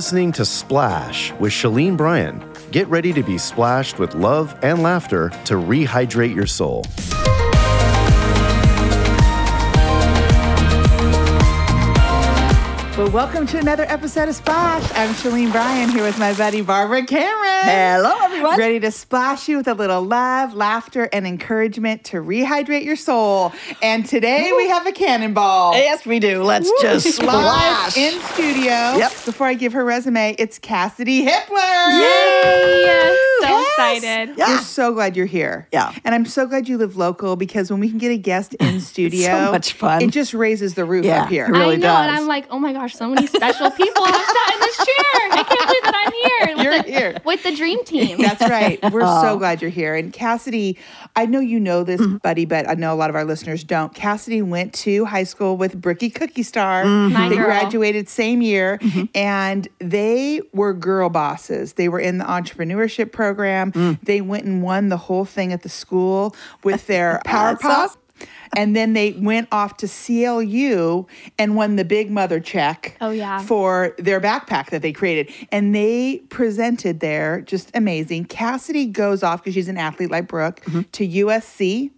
listening to Splash with Shalene Bryan. Get ready to be splashed with love and laughter to rehydrate your soul. Well, welcome to another episode of Splash. I'm Shalene Bryan here with my buddy Barbara Cameron. Hello, everyone. Ready to splash you with a little love, laughter, and encouragement to rehydrate your soul. And today we have a cannonball. Yes, we do. Let's Woo! just live splash. in studio. Yep. Before I give her resume, it's Cassidy Hippler. Yay! So Yes. excited. Yeah. We're so glad you're here. Yeah. And I'm so glad you live local because when we can get a guest in studio, so much fun. It just raises the roof Yeah, up here. it really I know, and. I'm like, oh my gosh, so many special people have sat in this chair. I can't believe that I'm here. With You're the, here. with the dream team. That's right. We're so glad you're here. And Cassidy, I know you know this, Mm-hmm. buddy, but I know a lot of our listeners don't. Cassidy went to high school with Bricky Cookie Star. Mm-hmm. They girl. graduated same year, and they were girl bosses. They were in the entrepreneurship program. Mm. They went and won the whole thing at the school with their Power Pop. Awesome. And then they went off to CLU and won the Big Mother check Oh, yeah. for their backpack that they created. And they presented there, just amazing. Cassidy goes off because she's an athlete like Brooke Mm-hmm. to USC.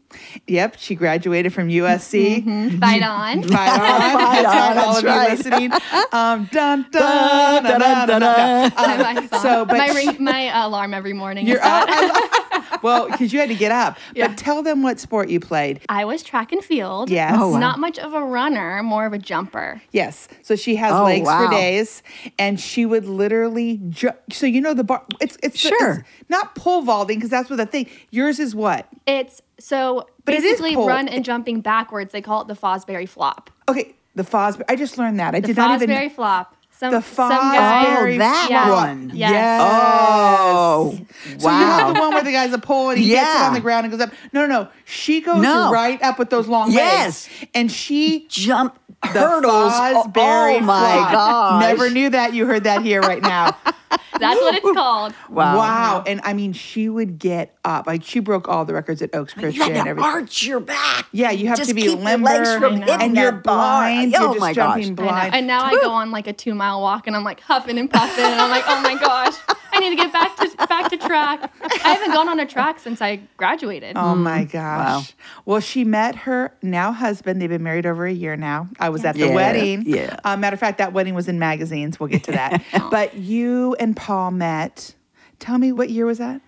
Yep, she graduated from USC. Fight on. Fight on. Fight That's right, on, all of that's you listening. Um, dun, dun, dun, Dun, dun, dun, dun, dun, dun. dun. Um, my song. so, but my, she- ring, my alarm every morning you're is that. oh, I- well, because you had to get up. Yeah. But tell them what sport you played. I was track and field. Yes. Oh, wow. Not much of a runner, more of a jumper. Yes. So she has Oh, legs for days, and she would literally. Ju- so you know the bar. It's it's Sure. it's not pole vaulting because that's what the thing. Yours is what? It's so But it is basically pole. run and jumping backwards. They call it the Fosbury flop. Okay, the Fosbury. I just learned that. I The did not even. Fosbury even. flop. Some, The some guy- Fosbury Oh, that Yeah. one. Yes. Yes. Oh, So you know the one where the guy's a pole and he gets it on the ground and goes up. No, no, no. She goes No. right up with those long Yes. legs, and she Jump the hurdles. Oh, Fosbury oh, oh my god! Never knew that. You heard that here right now. That's what it's called. Wow. Wow. And I mean, she would get up. Like she broke all the records at Oaks You Christian and had to everything. arch your back. Yeah, you have Just to be keep limber, your legs from hitting and you're that blind. Oh you're my gosh. Blind. And now I go on like a two mile walk and I'm like huffing and puffing and I'm like, oh my gosh, I need to get back to back to track. I haven't gone on a track since I graduated. Oh my gosh. Well, she met her now husband. They've been married over a year now. I was at the Yeah, wedding. yeah. Uh, matter of fact, that wedding was in magazines. We'll get to that. but you and Paul met. Tell me what year was that?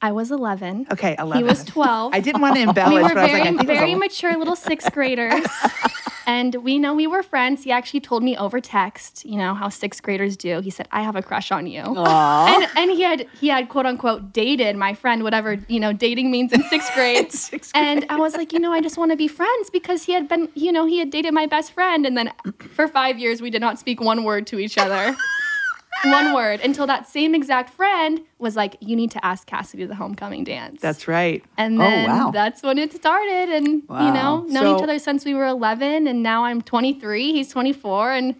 I was 11. Okay, 11. He was 12. I didn't want to embellish, we were but I was very, like, I think it was very mature little sixth graders. and we know we were friends. He actually told me over text, you know, how sixth graders do. He said, I have a crush on you. And, and he had he had quote unquote dated my friend, whatever, you know, dating means in sixth grade. Sixth And I was like, you know, I just want to be friends because he had been, you know, he had dated my best friend. And then for five years, we did not speak one word to each other. one word until that same exact friend was like, you need to ask Cassidy to the homecoming dance. That's right. And Oh, then wow. that's when it started. And, you know, known So- each other since we were 11. And now I'm 23. He's 24. And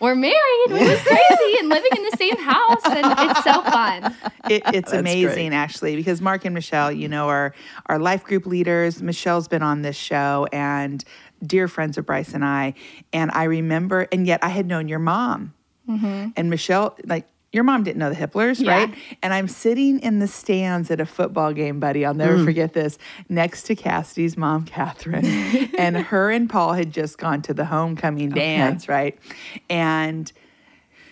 we're married, which is crazy, and living in the same house. And it's so fun. It, it's That's amazing, great. actually, because Mark and Michelle, you know, are our life group leaders. Michelle's been on this show and dear friends of Bryce and I. And I remember, and yet I had known your mom. And Michelle, like, your mom didn't know the Hipplers, Yeah. right? And I'm sitting in the stands at a football game, buddy. I'll Mm. never forget this, next to Cassidy's mom, Catherine. and her and Paul had just gone to the homecoming dance, right? And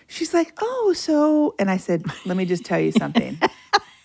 she's like, Oh, so, and I said, Let me just tell you something.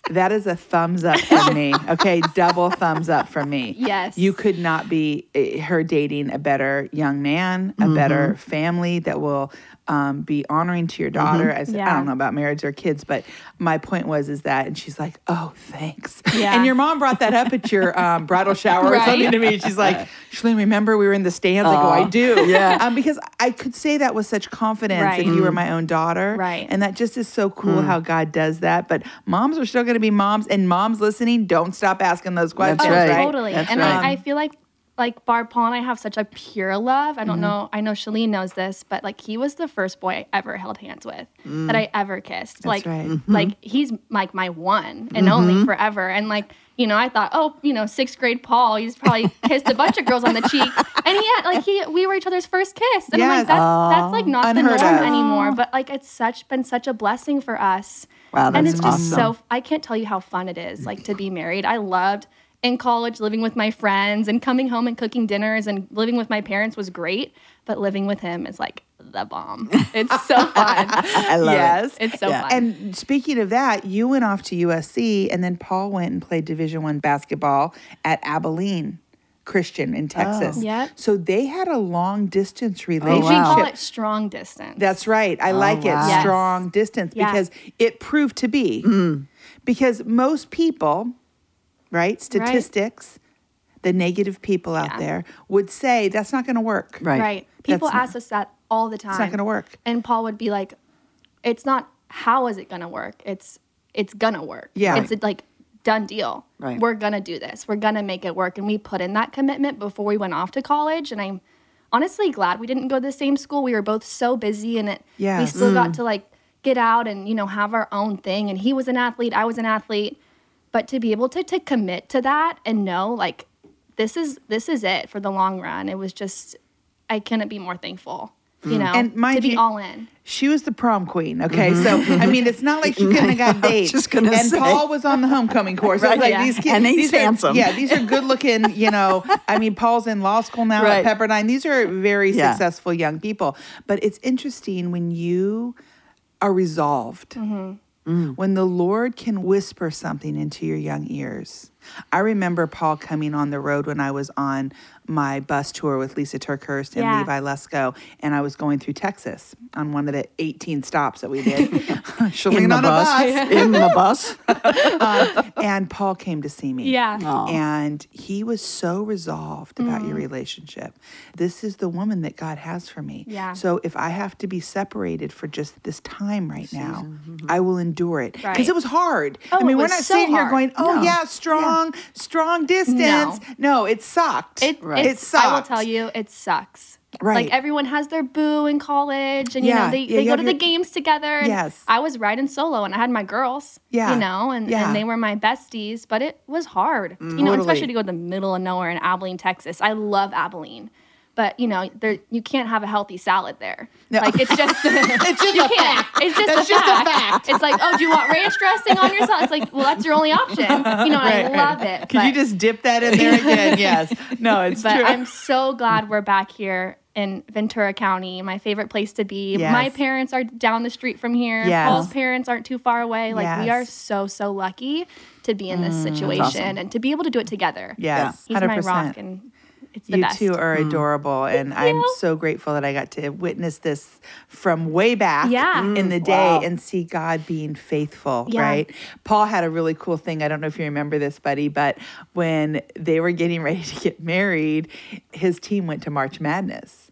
That is a thumbs up from me. Okay, double thumbs up from me. Yes. You could not be eh, her dating a better young man, a better family that will um, be honoring to your daughter. As I don't know about marriage or kids, but my point was is that, and she's like, "Oh, thanks." Yeah. And your mom brought that up at your um, bridal shower or something to me. She's like, "Shalene, remember we were in the stands?" I go, "I do." Yeah. Um, because I could say that with such confidence Right. if you were my own daughter. Right. And that just is so cool how God does that. But moms are still going to be moms, and moms listening, don't stop asking those questions. That's Oh, right. right? totally. That's and right. I, I feel like like Barb Paul and I have such a pure love. I Mm-hmm. don't know. I know Shalene knows this, but like he was the first boy I ever held hands with mm. that I ever kissed. like right. like mm-hmm. he's like my one and only mm-hmm. forever. And like You know, I thought, oh, you know, sixth grade Paul, he's probably kissed a bunch of girls on the cheek, and he had like he we were each other's first kiss, and I'm like, that's that's like not Unheard the norm of. anymore. But like, it's such been such a blessing for us. Wow, and that's it's just awesome. so I can't tell you how fun it is like to be married. I loved in college living with my friends and coming home and cooking dinners and living with my parents was great, but living with him is like the bomb. It's so fun. I love yes. it. It's so Yeah. fun. And speaking of that, you went off to USC, and then Paul went and played Division One basketball at Abilene Christian in oh. Texas. Yep. So they had a long distance oh, we relationship. wow. call it strong distance. That's right. I oh, like it. Yes. Strong distance Yeah. because it proved to be. Mm. Because most people, right, statistics, the negative people out Yeah. there would say that's not going to work. Right. Right. People That's not- ask us that all the time. It's not going to work. And Paul would be like, "It's not how is it gonna work? It's it's gonna work. Yeah. It's a, like done deal. Right. We're gonna do this. We're gonna make it work." And we put in that commitment before we went off to college. And I'm honestly glad we didn't go to the same school. We were both so busy, and it we Yes. still got mm. to like get out and you know have our own thing. And he was an athlete. I was an athlete. But to be able to to commit to that and know like this is this is it for the long run. It was just I couldn't be more thankful. You know, And mind to be you- all in. She was the prom queen, okay? So, I mean, it's not like she couldn't have got dates. just gonna and say. Paul was on the homecoming course. I was Right. like, Yeah. these kids, And he's these are- handsome. yeah, these are good looking, you know. I mean, Paul's in law school now Right. at Pepperdine. These are very Yeah. successful young people. But it's interesting when you are resolved, Mm-hmm. Mm. when the Lord can whisper something into your young ears. I remember Paul coming on the road when I was on my bus tour with Lisa TerKeurst and Yeah. Levi Lusko, and I was going through Texas on one of the 18 stops that we did. Shalene In the on a bus. In the bus. and Paul came to see me. Yeah. Aw. And he was so resolved about Mm. your relationship. This is the woman that God has for me. Yeah. So if I have to be separated for just this time right now, I will endure it. Because mm-hmm. Right. it was hard. Oh, I mean, we're not so sitting here going, oh, No. yeah, strong, strong distance. No, it sucked. It, It it's, I will tell you, it sucks. Right. Like everyone has their boo in college, and you know they, yeah, they you go have to the games together. and Yes. I was riding solo, and I had my girls. Yeah, You know, and, yeah. and they were my besties, but it was hard. You know, Totally. especially to go to the middle of nowhere in Abilene, Texas. I love Abilene. But you know, there you can't have a healthy salad there. No. Like it's just it's just you a can't. It's just, a, just a fact. fact. It's like, oh, do you want ranch dressing on your salad? It's like, well, that's your only option. You know, and I Right, right. love it. Could you just dip that in there again? yes. No, it's but true. I'm so glad we're back here in Ventura County, my favorite place to be. Yes. My parents are down the street from here. Yes. Paul's parents aren't too far away. Like we are so so lucky to be in this mm, situation awesome. and to be able to do it together. yes. He's 100%. my rock and it's the you best. two are mm. adorable, and I'm so grateful that I got to witness this from way back Yeah. Mm, in the day wow. and see God being faithful, Yeah. right? Paul had a really cool thing. I don't know if you remember this, buddy, but when they were getting ready to get married, his team went to March Madness.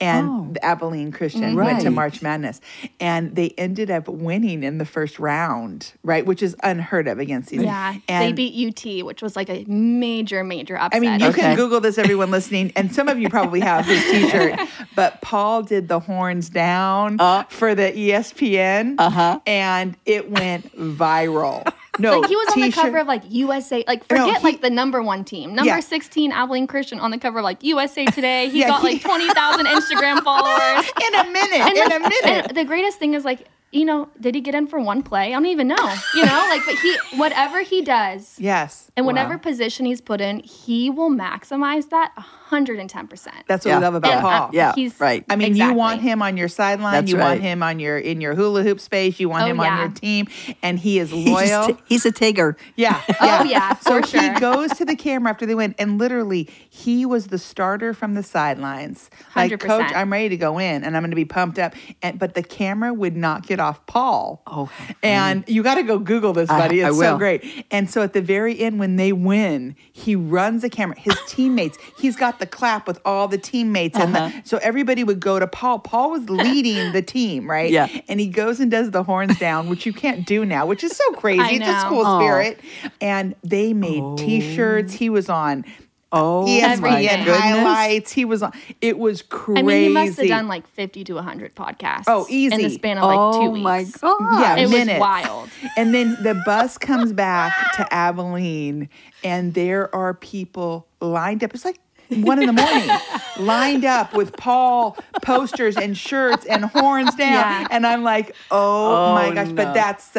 And Oh. Abilene Christian went to March Madness, and they ended up winning in the first round, right? Which is unheard of against these. yeah, they beat UT, which was like a major, major upset. I mean, you Okay. can Google this, everyone listening, and some of you probably have his T-shirt. But Paul did the horns down Uh. for the ESPN, Uh-huh. and it went viral. No, like he was on the cover of like USA, like No, forget he- like the number one team, number Yeah. 16 Abilene Christian on the cover of like USA Today. He Yeah, got he- like 20,000 Instagram followers. in a minute. And in a minute. And the greatest thing is like, you know, did he get in for one play? I don't even know. You know, like, but he, whatever he does, yes, and whatever Wow. position he's put in, he will maximize that 110%. that's what Yeah. we love about And, uh, Paul. Yeah, he's right. I mean, you want him on your sideline. That's you want him on your in your hula hoop space. You want Oh, him on your team, and he is He's, loyal. t- he's a Tigger. Yeah. Oh, yeah, So for he goes to the camera after they win, and literally, he was the starter from the sidelines. Like, 100%. coach, I'm ready to go in, and I'm going to be pumped up. And but the camera would not get off Paul. Oh, and you got to go Google this, buddy. I It's so will. great. And so at the very end, when they win, he runs the camera. His teammates, he's got the clap with all the teammates, and Uh-huh. the, so everybody would go to Paul. Paul was leading the team, right? Yeah. And he goes and does the horns down, which you can't do now, which is so crazy. I It's a school Aw. spirit. And they made T-shirts. He was on Oh, ESPN my goodness. highlights. He was on. It was crazy. I mean, he must have done like 50 to 100 podcasts. Oh, easy In the easy. span of like two Oh, weeks. my God. yeah, It minutes. was wild. And then the bus comes back to Abilene, and there are people lined up. It's like one in the morning, lined up with Paul posters and shirts and horns down. Yeah. And I'm like, oh, Oh, my gosh. no. But that's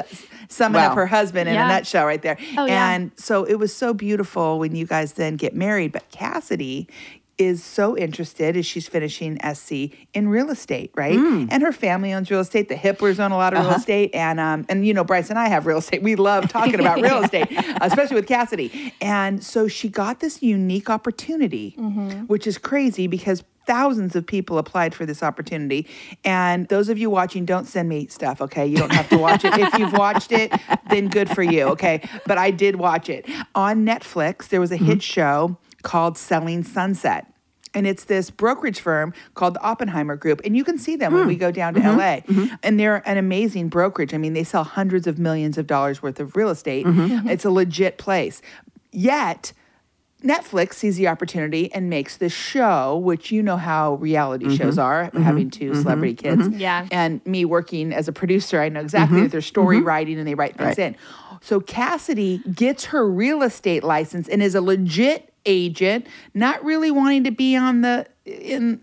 summing Wow. up her husband in Yeah. a nutshell right there. Oh, yeah. and so it was so beautiful when you guys then get married. But Cassidy is so interested as she's finishing SC in real estate, right? Mm. And her family owns real estate. The Hipplers own a lot of Uh-huh. real estate, and um, and you know Bryce and I have real estate. We love talking about real estate, especially with Cassidy. And so she got this unique opportunity, Mm-hmm. which is crazy because thousands of people applied for this opportunity. And those of you watching, don't send me stuff, okay? You don't have to watch it. if you've watched it, then good for you, okay? But I did watch it on Netflix. There was a hit show called Selling Sunset. And it's this brokerage firm called the Oppenheimer Group. And you can see them when we hmm. go down to mm-hmm. LA. Mm-hmm. And they're an amazing brokerage. I mean, they sell hundreds of millions of dollars worth of real estate. Mm-hmm. It's a legit place. Yet, Netflix sees the opportunity and makes this show, which you know how reality shows are, having 2 celebrity kids. Yeah. And me working as a producer, I know exactly that they're story writing and they write things in. So Cassidy gets her real estate license and is a legit agent, not really wanting to be on the in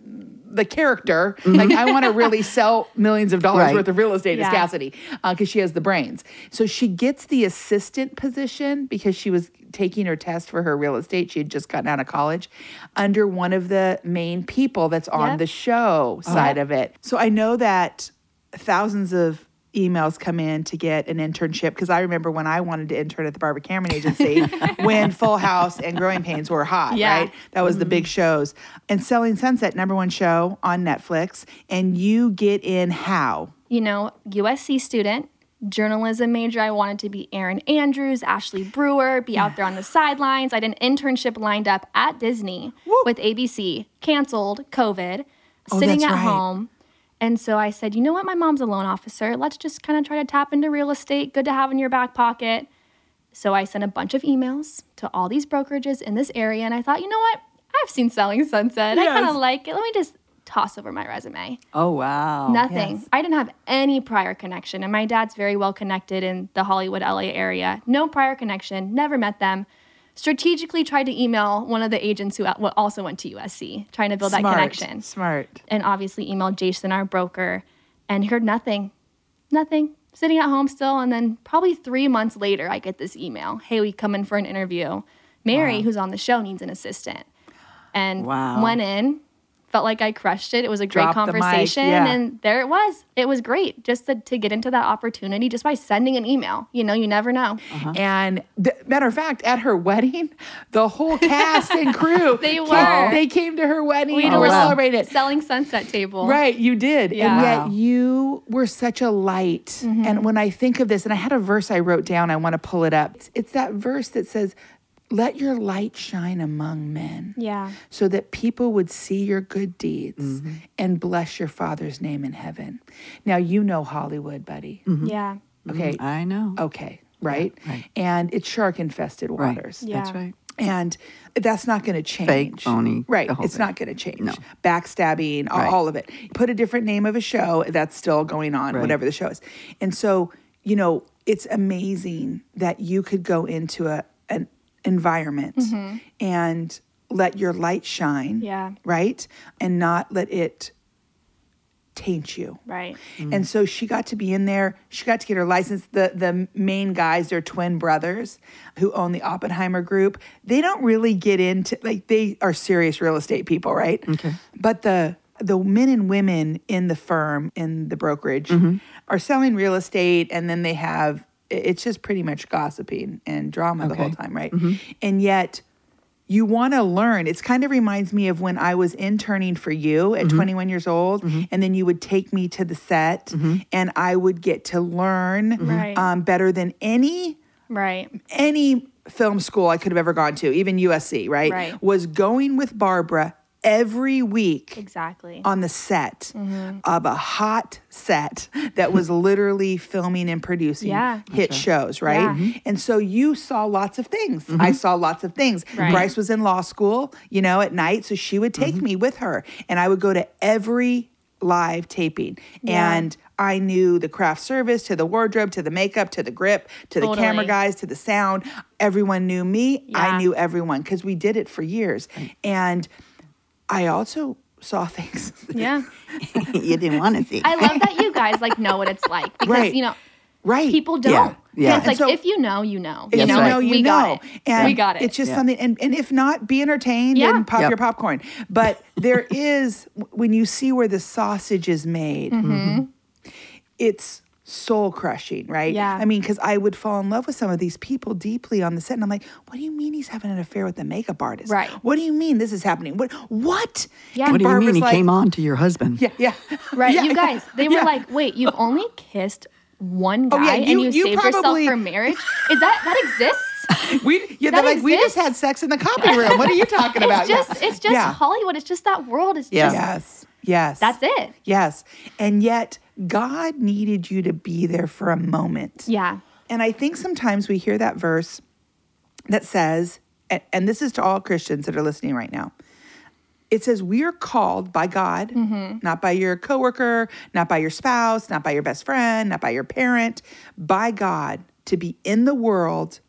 the character. Like I want to really sell millions of dollars Right. worth of real estate as Cassidy uh, because she has the brains. So she gets the assistant position because she was taking her test for her real estate. She had just gotten out of college under one of the main people that's on Yep. the show side uh-huh. of it. So I know that thousands of emails come in to get an internship because I remember when I wanted to intern at the Barbara Cameron Agency when Full House and Growing Pains were hot, Yeah. right? That was the mm-hmm. big shows. And Selling Sunset, number one show on Netflix. And you get in how? You know, USC student, journalism major. I wanted to be Erin Andrews, Ashley Brewer, be out there on the sidelines. I had an internship lined up at Disney with ABC, canceled, COVID, Oh, sitting at right. home. And so I said, you know what? My mom's a loan officer. Let's just kind of try to tap into real estate. Good to have in your back pocket. So I sent a bunch of emails to all these brokerages in this area. And I thought, you know what? I've seen Selling Sunset. I kind of like it. Let me just toss over my resume. Oh, wow. Nothing. yes. I didn't have any prior connection. And my dad's very well connected in the Hollywood, LA area. No prior connection, never met them. Strategically tried to email one of the agents who also went to USC, trying to build that connection. Smart. And obviously emailed Jason, our broker, and heard nothing. Nothing. Sitting at home still. And then probably three months later, I get this email Hey, we come in for an interview. Mary, who's on the show, needs an assistant. And Wow. went in, felt like I crushed it. It was a great Dropped the mic, conversation. yeah. And there it was. It was great just to, to get into that opportunity just by sending an email. You know, you never know. Uh-huh. And th- matter of fact, at her wedding, the whole cast and crew They came- were. they came to her wedding We Oh, were wow. celebrating it. Selling sunset table. Right, you did. Yeah. And Wow. yet you were such a light. And when I think of this, and I had a verse I wrote down, I want to pull it up. It's, it's that verse that says, Let your light shine among men. Yeah. So that people would see your good deeds mm-hmm. and bless your Father's name in heaven. Now, you know Hollywood, buddy. Mm-hmm. Yeah. Okay. Mm-hmm. I know. Okay. Right? right. And it's shark infested right. waters. Yeah. That's right. And that's not going to change. phony, Right. the whole It's thing. not going to change. No. Backstabbing, all, Right. all of it. Put a different name of a show, that's still going on, Right. whatever the show is. And so, you know, it's amazing that you could go into a an environment mm-hmm. and let your light shine. Yeah. Right? And not let it taint you. Right. Mm. And so she got to be in there. She got to get her license. The the main guys, they're twin brothers who own the Oppenheimer group. They don't really get into like they are serious real estate people, right? Okay. But the the men and women in the firm in the brokerage mm-hmm. are selling real estate and then they have it's just pretty much gossiping and drama the whole time, right? Mm-hmm. And yet you want to learn. It's kind of reminds me of when I was interning for you at mm-hmm. 21 years old, mm-hmm. and then you would take me to the set, and I would get to learn Right. um, better than any Right. any film school I could have ever gone to, even USC. Right? Right. Was going with Barbara every week Exactly. on the set Mm-hmm. of a hot set that was literally filming and producing Yeah. hit shows, right? Yeah. Mm-hmm. And so you saw lots of things. I saw lots of things. Right. Bryce was in law school, you know, at night, so she would take me with her and I would go to every live taping. Yeah. And I knew the craft service to the wardrobe to the makeup to the grip to the camera guys to the sound. Everyone knew me. I knew everyone because we did it for years. And I also saw things. yeah. you didn't want to see. I love that you guys like know what it's like because Right. you know right. people don't. Yeah, yeah. And it's like so- if you know, you know. If you know, you know, you we know. got it. And we got it. It's just Yeah. something, and, and if not, be entertained Yeah. and pop Yep. your popcorn. But there is, when you see where the sausage is made, Mm-hmm. it's soul crushing, right? Yeah. I mean, because I would fall in love with some of these people deeply on the set, and I'm like, what do you mean he's having an affair with the makeup artist? Right. What do you mean this is happening? What? What? Yeah. And what do you mean he like, came on to your husband? Yeah, yeah. right. Yeah, you guys, they were yeah. like, wait, you've only kissed one guy Oh, yeah, and you- you, you saved probably- yourself for marriage? Is that that exists? We, yeah, That they're like, we just had sex in the copy room. What are you talking about? It's just Yeah. it's just Yeah. Hollywood. It's just that world. It's Yeah. just Yes. Yes. that's it. Yes. And yet, God needed you to be there for a moment. Yeah. And I think sometimes we hear that verse that says, and, and this is to all Christians that are listening right now. It says, We are called by God, Mm-hmm. not by your coworker, not by your spouse, not by your best friend, not by your parent, by God to be in the world,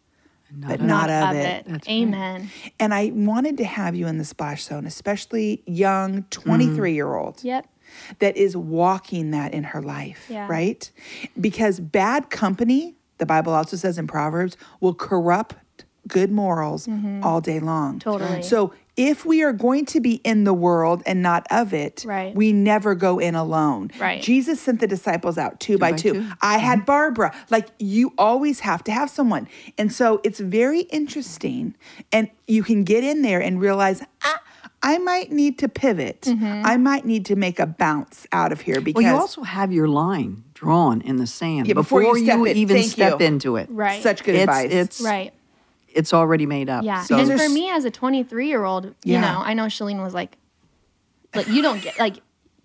but not, of, it. That's right. Amen. And I wanted to have you in the splash zone, especially young 23 year old Yep. That is walking that in her life, Yeah. right? Because bad company, the Bible also says in Proverbs, will corrupt good morals all day long. Mm-hmm. Totally. So if we are going to be in the world and not of it, Right. we never go in alone. Right. Jesus sent the disciples out two, by, by two. two. I had Barbara. Like you always have to have someone. And so it's very interesting. And you can get in there and realize, ah, I might need to pivot. Mm-hmm. I might need to make a bounce out of here because Well, you also have your line drawn in the sand Yeah, before you step in. even Thank step you. into it. Right. such good It's advice. it's Right. it's already made up. Yeah. So and for me as a 23 year old, you Yeah. know, I know Shalene was like, like you don't get like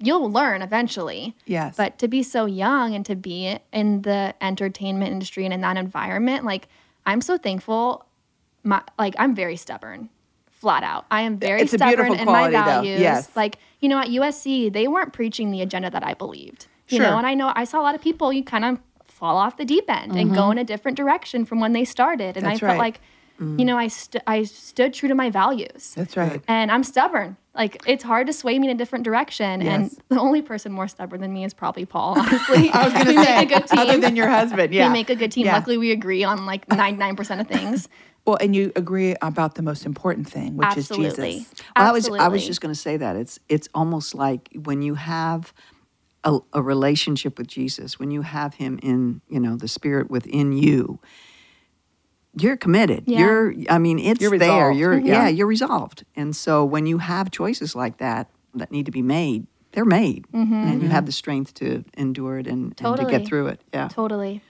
you'll learn eventually. Yes. But to be so young and to be in the entertainment industry and in that environment, like I'm so thankful. My like I'm very stubborn, flat out. I am very It's stubborn in my quality, though. values. Yes. Like you know, at USC they weren't preaching the agenda that I believed. You Sure. know, and I know I saw a lot of people you kind of fall off the deep end and go in a different direction from when they started, and Mm-hmm. That's I right. felt like. You know, I st- I stood true to my values That's right. and I'm stubborn. Like it's hard to sway me in a different direction. And the only person more stubborn than me is probably Paul. Honestly, I was going to we say, make a good team. other than your husband, yeah. we make a good team. Yeah. Luckily, we agree on like 99 percent of things. Well, and you agree about the most important thing, which Absolutely, is Jesus. Well, I was I was just going to say that it's it's almost like when you have a, a relationship with Jesus, when you have Him in you know the Spirit within you, you're committed. Yeah. You're I mean it's You're there. You're mm-hmm. Yeah. yeah. you're resolved. And so when you have choices like that that need to be made, they're made, mm-hmm. and you mm-hmm. have the strength to endure it and, and to get through it. Yeah. Totally.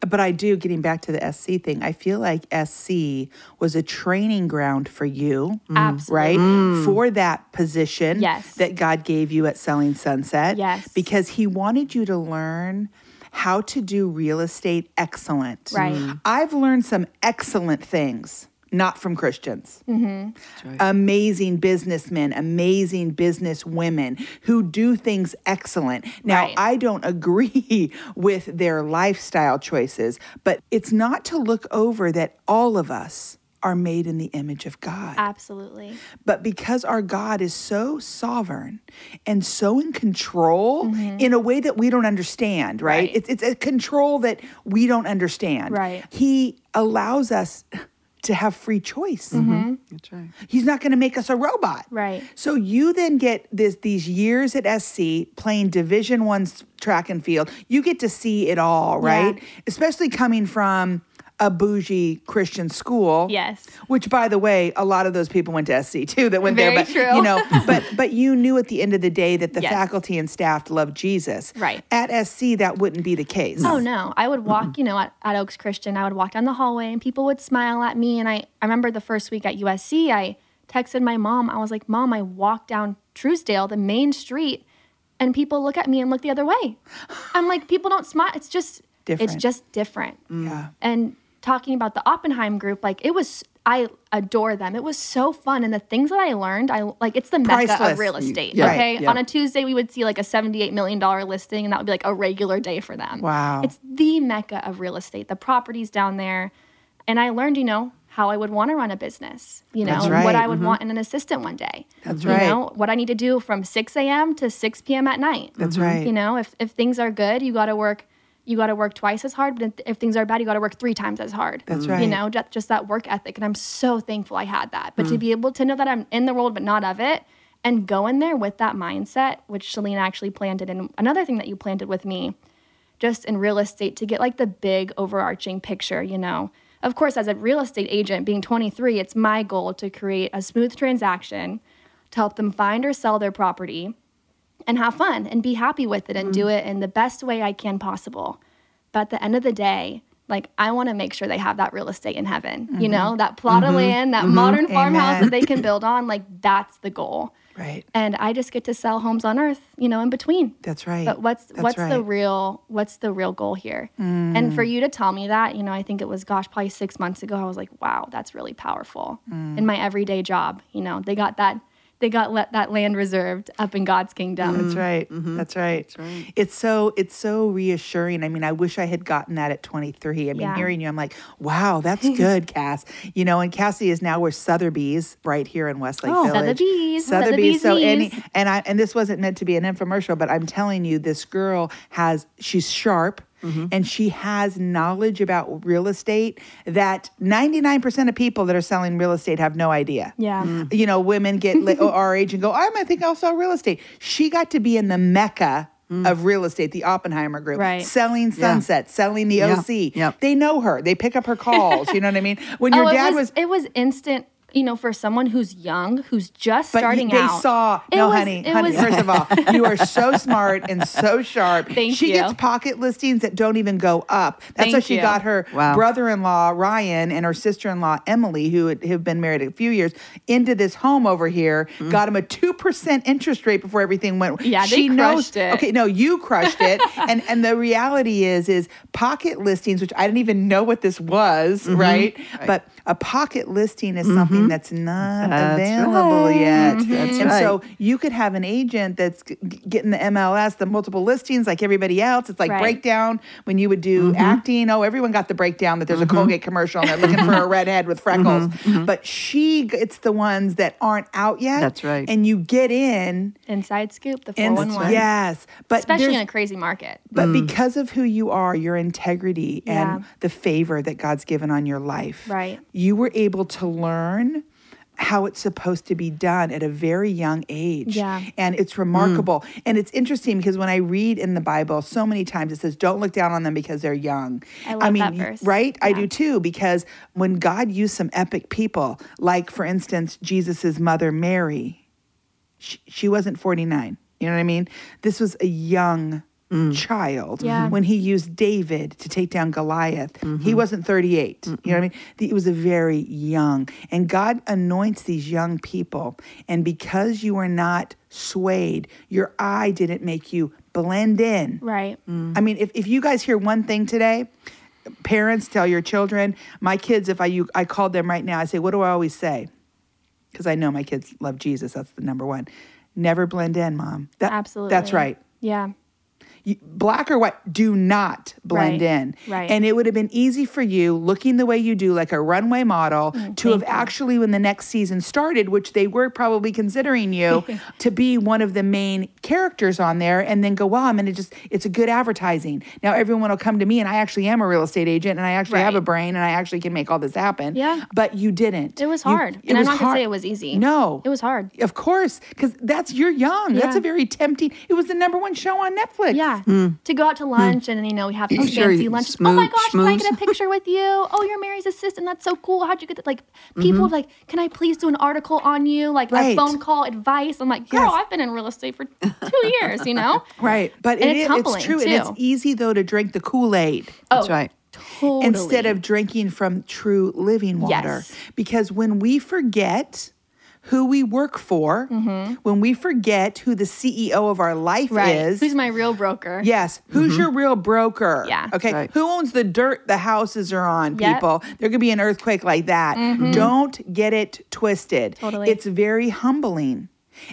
But I do, getting back to the SC thing, I feel like SC was a training ground for you, mm. Absolutely. right? Mm. For that position Yes. that God gave you at Selling Sunset. Yes. Because He wanted you to learn how to do real estate excellent. Right. Mm. I've learned some excellent things. Not from Christians. Mm-hmm. right. Amazing businessmen, amazing business women who do things excellent. Now, Right. I don't agree with their lifestyle choices, but it's not to look over that all of us are made in the image of God. Absolutely. But because our God is so sovereign and so in control in a way that we don't understand, right? Mm-hmm. Right. It's, it's a control that we don't understand. Right. He allows us to have free choice. That's right. He's not going to make us a robot. Right. So you then get this these years at SC playing Division 1 track and field. You get to see it all, right? Especially coming from a bougie Christian school. Yes. Which by the way, a lot of those people went to SC too that went there but true. you know, but but you knew at the end of the day that the Yes. faculty and staff loved Jesus. Right. At SC that wouldn't be the case. Oh no, I would walk, you know, at, at Oaks Christian, I would walk down the hallway and people would smile at me. And I, I remember the first week at USC, I texted my mom. I was like, Mom, I walked down Trousdale, the main street, and people look at me and look the other way. I'm like, people don't smile. It's just different. it's just different. Yeah. And talking about the Oppenheim group, like it was I adore them. It was so fun. And the things that I learned, I like it's the mecca Priceless. of real estate. yeah. Okay. Right, yeah. On a Tuesday, we would see like a $78 million listing, and that would be like a regular day for them. Wow. It's the mecca of real estate, the properties down there. And I learned, you know, how I would want to run a business, you know, right. what I would mm-hmm. want in an assistant one day. That's you right. know, what I need to do from 6 a.m. to 6 p.m. at night. That's mm-hmm. right. You know, if, if things are good, you got to work. You got to work twice as hard, but if, things are bad, you got to work three times as hard. That's right. You know, just, just that work ethic, and I'm so thankful I had that. But Mm. to be able to know that I'm in the world but not of it, and go in there with that mindset, which Shalene actually planted, and another thing that you planted with me, just in real estate, to get like the big overarching picture. You know, of course, as a real estate agent, being 23, it's my goal to create a smooth transaction to help them find or sell their property and have fun and be happy with it and do it in the best way I can possible. But at the end of the day, like I want to make sure they have that real estate in heaven, you know, that plot of land, that modern farmhouse Amen. that they can build on, like that's the goal. Right. And I just get to sell homes on earth, you know, in between. That's right. But what's That's what's the right. Mm. real what's the real goal here? And for you to tell me that, you know, I think it was gosh, probably 6 months ago, I was like, wow, that's really powerful. Mm. In my everyday job, you know, they got that they got let that land reserved up in God's kingdom. That's mm-hmm. right. Mm-hmm. That's right. That's right. It's so it's so reassuring. I mean, I wish I had gotten that at 23. I mean, Yeah. hearing you, I'm like, wow, that's good, Cass. You know, and Cassie is now with Sotheby's right here in Westlake Oh. Village. Sotheby's, Sotheby's. Sotheby's So any and I and this wasn't meant to be an infomercial, but I'm telling you, this girl has she's sharp. Mm-hmm. And she has knowledge about real estate that 99% of people that are selling real estate have no idea Yeah. Mm. you know, women get our age and go, I might think I'll sell real estate. She got to be in the mecca mm. of real estate, the Oppenheimer Group, Right. selling Sunset, selling the Yeah. OC. Yep. They know her. They pick up her calls. you know what I mean? When your oh, dad was, was, it was instant, you know, for someone who's young, who's just but you- starting they out. saw. It no, was- honey, honey. was- First of all, you are so smart and so sharp. Thank she you. gets pocket listings that don't even go up. That's how she you. got her Wow. brother-in-law Ryan and her sister-in-law Emily, who had, have been married a few years, into this home over here. Mm. Got him a two percent interest rate before everything went. Yeah, they she knows. crushed it. Okay, no, you crushed it. and and the reality is, is pocket listings, which I didn't even know what this was, mm-hmm. right? But a pocket listing is mm-hmm. something Mm-hmm. that's not That's available right. yet. Mm-hmm. That's and so you could have an agent that's g- g- getting the MLS, the multiple listings, like everybody else. It's like Right. breakdown when you would do Mm-hmm. acting. Oh, everyone got the breakdown that there's a mm-hmm. Colgate commercial and they're looking for a redhead with freckles. But she it's the ones that aren't out yet. Mm-hmm. That's right. And you get in. Inside scoop, the And 411. yes, but Especially in a crazy market. but mm. because of who you are, your integrity Yeah. and the favor that God's given on your life, Right. you were able to learn how it's supposed to be done at a very young age. Yeah. And it's remarkable. And it's interesting because when I read in the Bible, so many times it says, don't look down on them because they're young. I love mean, that verse. Right? I do too, because when God used some epic people, like for instance, Jesus's mother Mary, she, she wasn't 49. You know what I mean? This was a young Mm. child Yeah. when he used David to take down Goliath. He mm-hmm. wasn't 38. You know what I mean? He was a very young. And God anoints these young people. And because you are not swayed, your eye didn't make you blend in. Right. I mean, if, if you guys hear one thing today, parents tell your children, my kids, if I you, I called them right now, I say, what do I always say? Because I know my kids love Jesus. That's the number one. Never blend in, mom. That, Absolutely. That's right. Yeah. You- black or white, do not blend Right, in. right. And it would have been easy for you, looking the way you do, like a runway model, Mm, to have actually, when the next season started, which they were probably considering you, to be one of the main characters on there, and then go, wow, I'm going to just, it's a good advertising. Now everyone will come to me, and I actually am a real estate agent, and I actually have a brain, and I actually can make all this happen. Yeah. But you didn't. It was You- hard. it and was I'm not going to say it was easy. No. It was hard. Of course, because that's you're young. Yeah. That's a very tempting. It was the number one show on Netflix. Yeah. Mm. To go out to mm. lunch and, you know, we have these Sure, fancy lunches. oh my smooch- gosh, can I get a picture with you? Oh, you're Mary's assistant. That's so cool. How'd you get that? Like, mm-hmm. people like, can I please do an article on you? Like, Right. a phone call advice. I'm like, girl, Yes. I've been in real estate for two years, you know? Right. But it it's it's true. And it's easy, though, to drink the Kool Aid oh, That's Oh, right. Totally. instead of drinking from true living water. Yes. Because when we forget who we work for, mm-hmm. when we forget who the CEO of our life Right. is. Who's my real broker? Yes. Who's mm-hmm. your real broker? Yeah. Okay. Right. Who owns the dirt the houses are on, Yep. people? There could be an earthquake like that. Mm-hmm. Don't get it twisted. Totally. It's very humbling.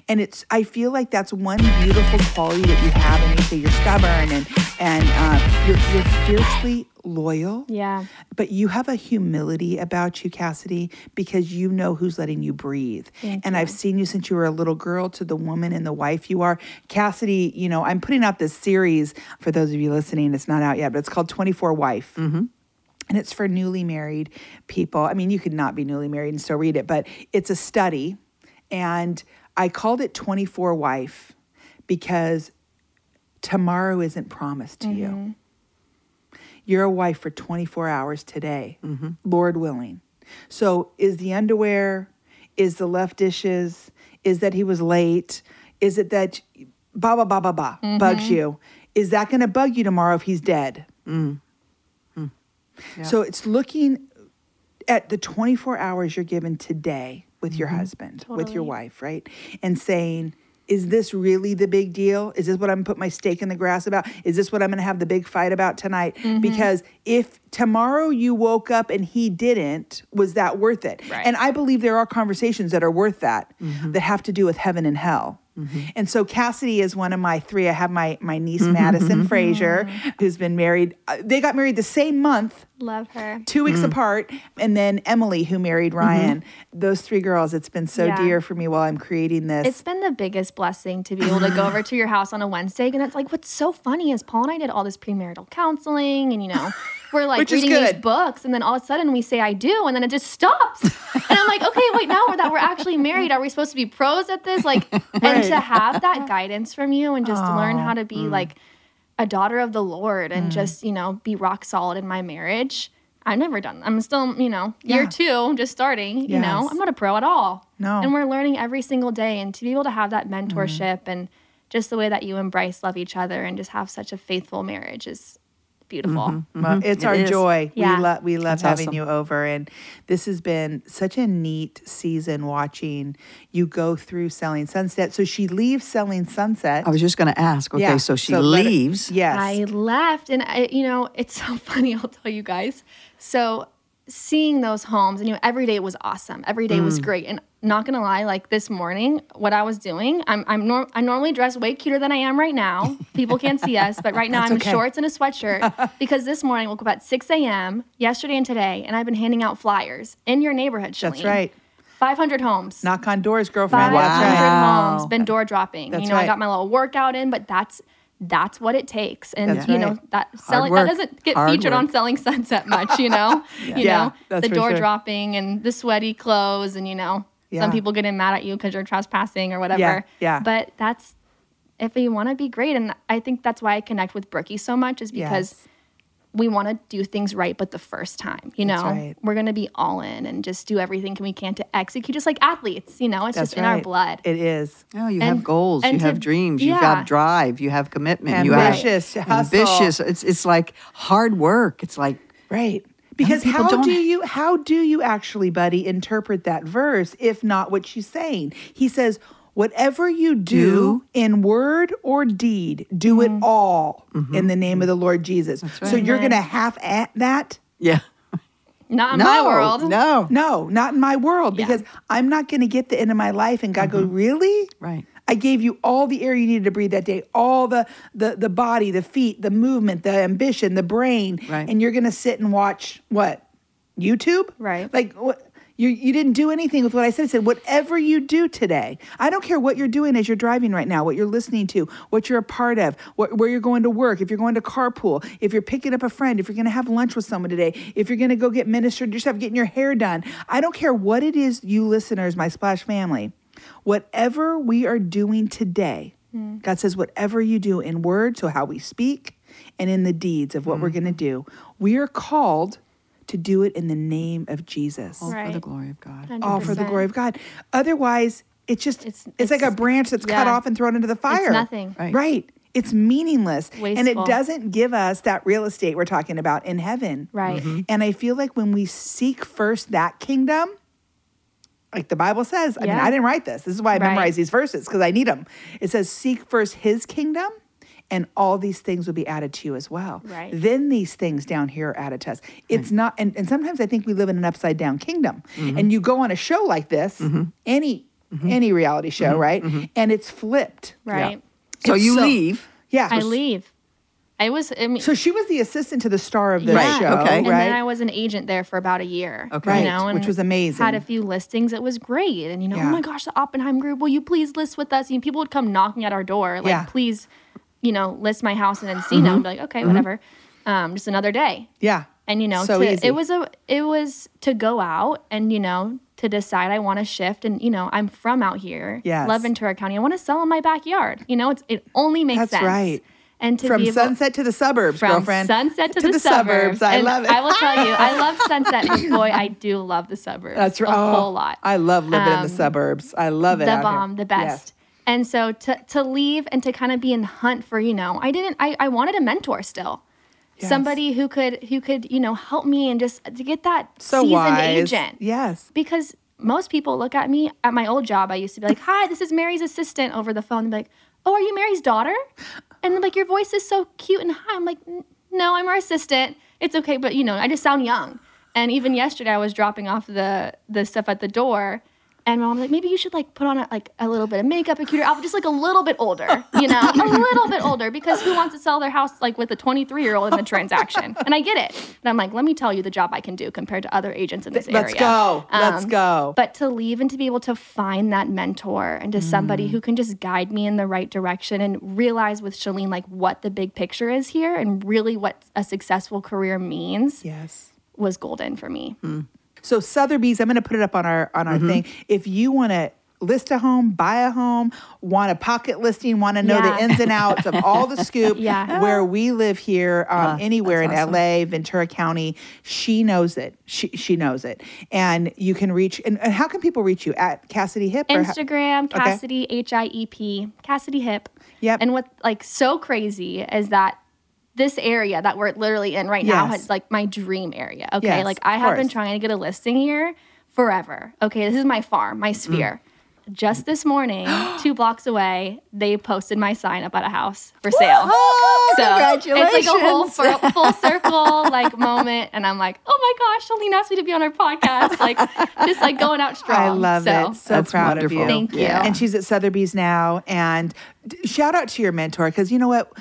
And it's I feel like that's one beautiful quality that you have and you say you're stubborn and and uh, you're, you're fiercely loyal. Yeah. But you have a humility about you, Cassidy, because you know who's letting you breathe. and I've seen you since you were a little girl to the woman and the wife you are. Cassidy, you know, I'm putting out this series for those of you listening. It's not out yet, but it's called 24 Wife. Mm-hmm. And it's for newly married people. I mean, you could not be newly married and still read it, but it's a study. And I called it 24 Wife because tomorrow isn't promised to you. Mm-hmm. You're a wife for 24 hours today, mm-hmm. Lord willing. So, is the underwear, is the left dishes, is that he was late, is it that ba ba ba ba ba mm-hmm. bugs you? Is that going to bug you tomorrow if he's dead? Mm-hmm. Hmm. So, it's looking at the 24 hours you're given today with your husband, with your wife, right? And saying, is this really the big deal? Is this what I'm gonna put my stake in the grass about? Is this what I'm gonna have the big fight about tonight? Mm-hmm. Because if tomorrow you woke up and he didn't, was that worth it? Right. And I believe there are conversations that are worth that, mm-hmm. that have to do with heaven and hell. Mm-hmm. And so Cassidy is one of my three. I have my my niece mm-hmm, Madison mm-hmm. Frazier, who's been married. uh, They got married the same month Love her. two weeks mm. apart, and then Emily, who married Ryan. Those three girls, it's been so Yeah. dear for me while I'm creating this. It's been the biggest blessing to be able to go over to your house on a Wednesday. And it's like, what's so funny is Paul and I did all this premarital counseling and, you know, we're like Which reading these books. And then all of a sudden we say, I do. And then it just stops. and I'm like, okay, wait, now that we're actually married. Are we supposed to be pros at this? Like, and to have that guidance from you and just learn how to be mm. like a daughter of the Lord and just, you know, be rock solid in my marriage. I've never done. I'm still, you know, year Yeah. two, just starting. You know, I'm not a pro at all. No. And we're learning every single day. And to be able to have that mentorship and just the way that you and Bryce love each other and just have such a faithful marriage is beautiful. Well, it's It our is. joy. Yeah. We love we love That's having awesome. you over, and this has been such a neat season watching you go through Selling Sunset. So she leaves Selling Sunset. I was just going to ask. Okay, Yeah, so she let it- leaves. yes. I left, and I, you know, it's so funny. I'll tell you guys. So seeing those homes, and you know, every day was awesome. Every day Mm. was great. And not gonna lie, like this morning, what I was doing, I'm I'm norm- I normally dress way cuter than I am right now. People can't see us, but right now That's I'm okay. in shorts and a sweatshirt because this morning woke up at 6 a.m. yesterday and today, and I've been handing out flyers in your neighborhood. Shalene. That's right. 500 homes. Knock on doors, girlfriend. 500 That's right. Wow. homes, been door dropping. That's you know, right. I got my little workout in, but that's that's what it takes. And That's you right. know, that selling that doesn't get Hard featured on selling sunset much, you know. You Yeah, know, that's the door sure. dropping and the sweaty clothes and you know, Yeah. some people getting mad at you because you're trespassing or whatever. Yeah, yeah. But that's if you want to be great and I think that's why I connect with Brookie so much is because Yes. we want to do things right, but the first time, you know, That's right. we're going to be all in and just do everything we can to execute, just like athletes, you know, it's That's just in our blood. It is. Oh, you And- have goals, you to- have dreams, you have drive, you have commitment, Ambitious, you have hustle. ambitious. It's it's like hard work. It's like Right. Because how don't- do you how do you actually, buddy, interpret that verse if not what she's saying? He says, "Whatever you do, Do. in word or deed, do it mm-hmm. all mm-hmm. in the name of the Lord Jesus." So you're going to half at that? yeah. Not in no, my world. No. No, not in my world Yeah. because I'm not going to get the end of my life and God go, mm-hmm. "Really?" Right. I gave you all the air you needed to breathe that day, all the the the body, the feet, the movement, the ambition, the brain, Right. and you're gonna sit and watch what YouTube, Right. Like what you you didn't do anything with what I said. I said whatever you do today. I don't care what you're doing as you're driving right now, what you're listening to, what you're a part of, what, where you're going to work, if you're going to carpool, if you're picking up a friend, if you're going to have lunch with someone today, if you're going to go get ministered yourself, getting your hair done. I don't care what it is, you listeners, my Splash family. Whatever we are doing today, God says, whatever you do in word, so how we speak, and in the deeds of what we're going to do, we are called to do it in the name of Jesus. All for the glory of God. All for the glory of God. Otherwise, it's just it's, It's- like a branch that's cut off and thrown into the fire. nothing. Right. Right. It's meaningless. And it doesn't give us that real estate we're talking about in heaven. Right. Mm-hmm. And I feel like when we seek first that kingdom, like the Bible says. I mean, I didn't write this. This is why I Right. memorize these verses because I need them. It says, "Seek first His kingdom." And all these things will be added to you as well. Right. Then these things down here are added to us. It's not, and, and sometimes I think we live in an upside down kingdom. Mm-hmm. And you go on a show like this, any any reality show, Mm-hmm. right? And it's flipped. Right. So It's you so- leave. Yeah. I leave. I was. I mean, So she was the assistant to the star of the Yeah. show, Okay. right. and right? then I was an agent there for about a year. Okay. Right, you know, and which was amazing. Had a few listings. It was great. And you know, Yeah. oh my gosh, the Oppenheim Group. Will you please list with us? And people would come knocking at our door, like, Yeah. please, you know, list my house in Encino. And be like, okay, whatever. Um, just another day. yeah. And you know, So to, it was a it was to go out and you know to decide I want to shift and you know I'm from out here, Yes. love Ventura County. I want to sell in my backyard. You know, it's it only makes That's sense. right. And to From be able, sunset to the suburbs, from girlfriend. sunset to, the, suburbs. I And love it. I will tell you, I love sunset, boy, I do love the suburbs. That's right. a Oh, whole lot. I love living in the Um, suburbs. I love it. the out here. bomb, the best. Yes. And so to to leave and to kind of be in hunt for, you know, I didn't I, I wanted a mentor still. Yes. Somebody who could who could, you know, help me and just to get that So seasoned wise. agent. Yes. Because most people look at me at my old job, I used to be like, Hi, this is Mary's assistant over the phone. They'd be like, Oh, are you Mary's daughter? And like, Your voice is so cute and high. I'm like, No, I'm her assistant. It's okay, but you know, I just sound young. And even yesterday I was dropping off the the stuff at the door. And my mom's like, maybe you should like put on a, like a little bit of makeup, a cuter outfit, just like a little bit older, you know, a little bit older, because who wants to sell their house like with a 23 year old in the transaction? And I get it. And I'm like, let me tell you the job I can do compared to other agents in this area. Let's go. Let's Um, go. But to leave and to be able to find that mentor and to Mm. somebody who can just guide me in the right direction and realize with Shalene like what the big picture is here and really what a successful career means yes. was golden for me. So Sotheby's, I'm going to put it up on our on our Mm-hmm. thing. If you want to list a home, buy a home, want a pocket listing, want to know Yeah. the ins and outs of all the scoop, Yeah. where we live here, um, anywhere in awesome. LA, Ventura County, she knows it. She she knows it, and you can reach. And, and how can people reach you at Cassidy Hip? how- Instagram, Cassidy H I E P, Cassidy Hip. Yep. And what like so crazy is that this area that we're literally in right now Yes. is like my dream area. Okay. Yes, like I of have been trying to get a listing here forever. Okay. This is my farm, my mm. sphere. Just this morning, two blocks away, they posted my sign up at a house for sale. Oh, so it's like a whole congratulations. full, full circle like moment, and I'm like, oh my gosh, Shalene asked me to be on her podcast, like just like going out strong. I love so, it. So That's proud of wonderful. you. Thank you. Yeah. And she's at Sotheby's now. And d- shout out to your mentor because you know what?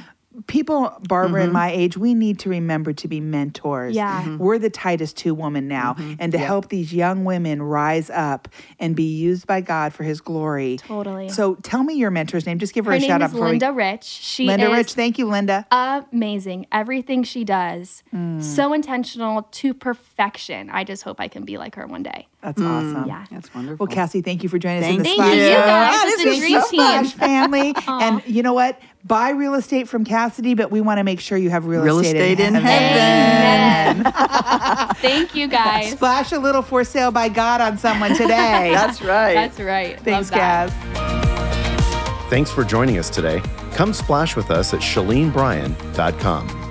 People, Barbara and my age, we need to remember to be mentors. Yeah. Mhm. We're the Titus 2 woman now. And to help these young women rise up and be used by God for his glory. Totally. So tell me your mentor's name. Just give her, Her a name shout out is before we- Linda Rich. She Linda is Rich. Thank you, Linda. amazing. Everything she does, Mm. so intentional to perfection. I just hope I can be like her one day. That's awesome. Yeah. That's wonderful. Well, Cassie, thank you for joining us in the. Splash Thank you, Show. guys. Ah, It's this a is dream so team. Splash family. and you know what? Buy real estate from Cassidy, but we want to make sure you have real, Real estate in heaven. Amen. Thank you guys. Splash a little for sale by God on someone today. That's right. That's right. Thanks, Love that. Gaz. Thanks for joining us today. Come splash with us at ShaleneBryan.com.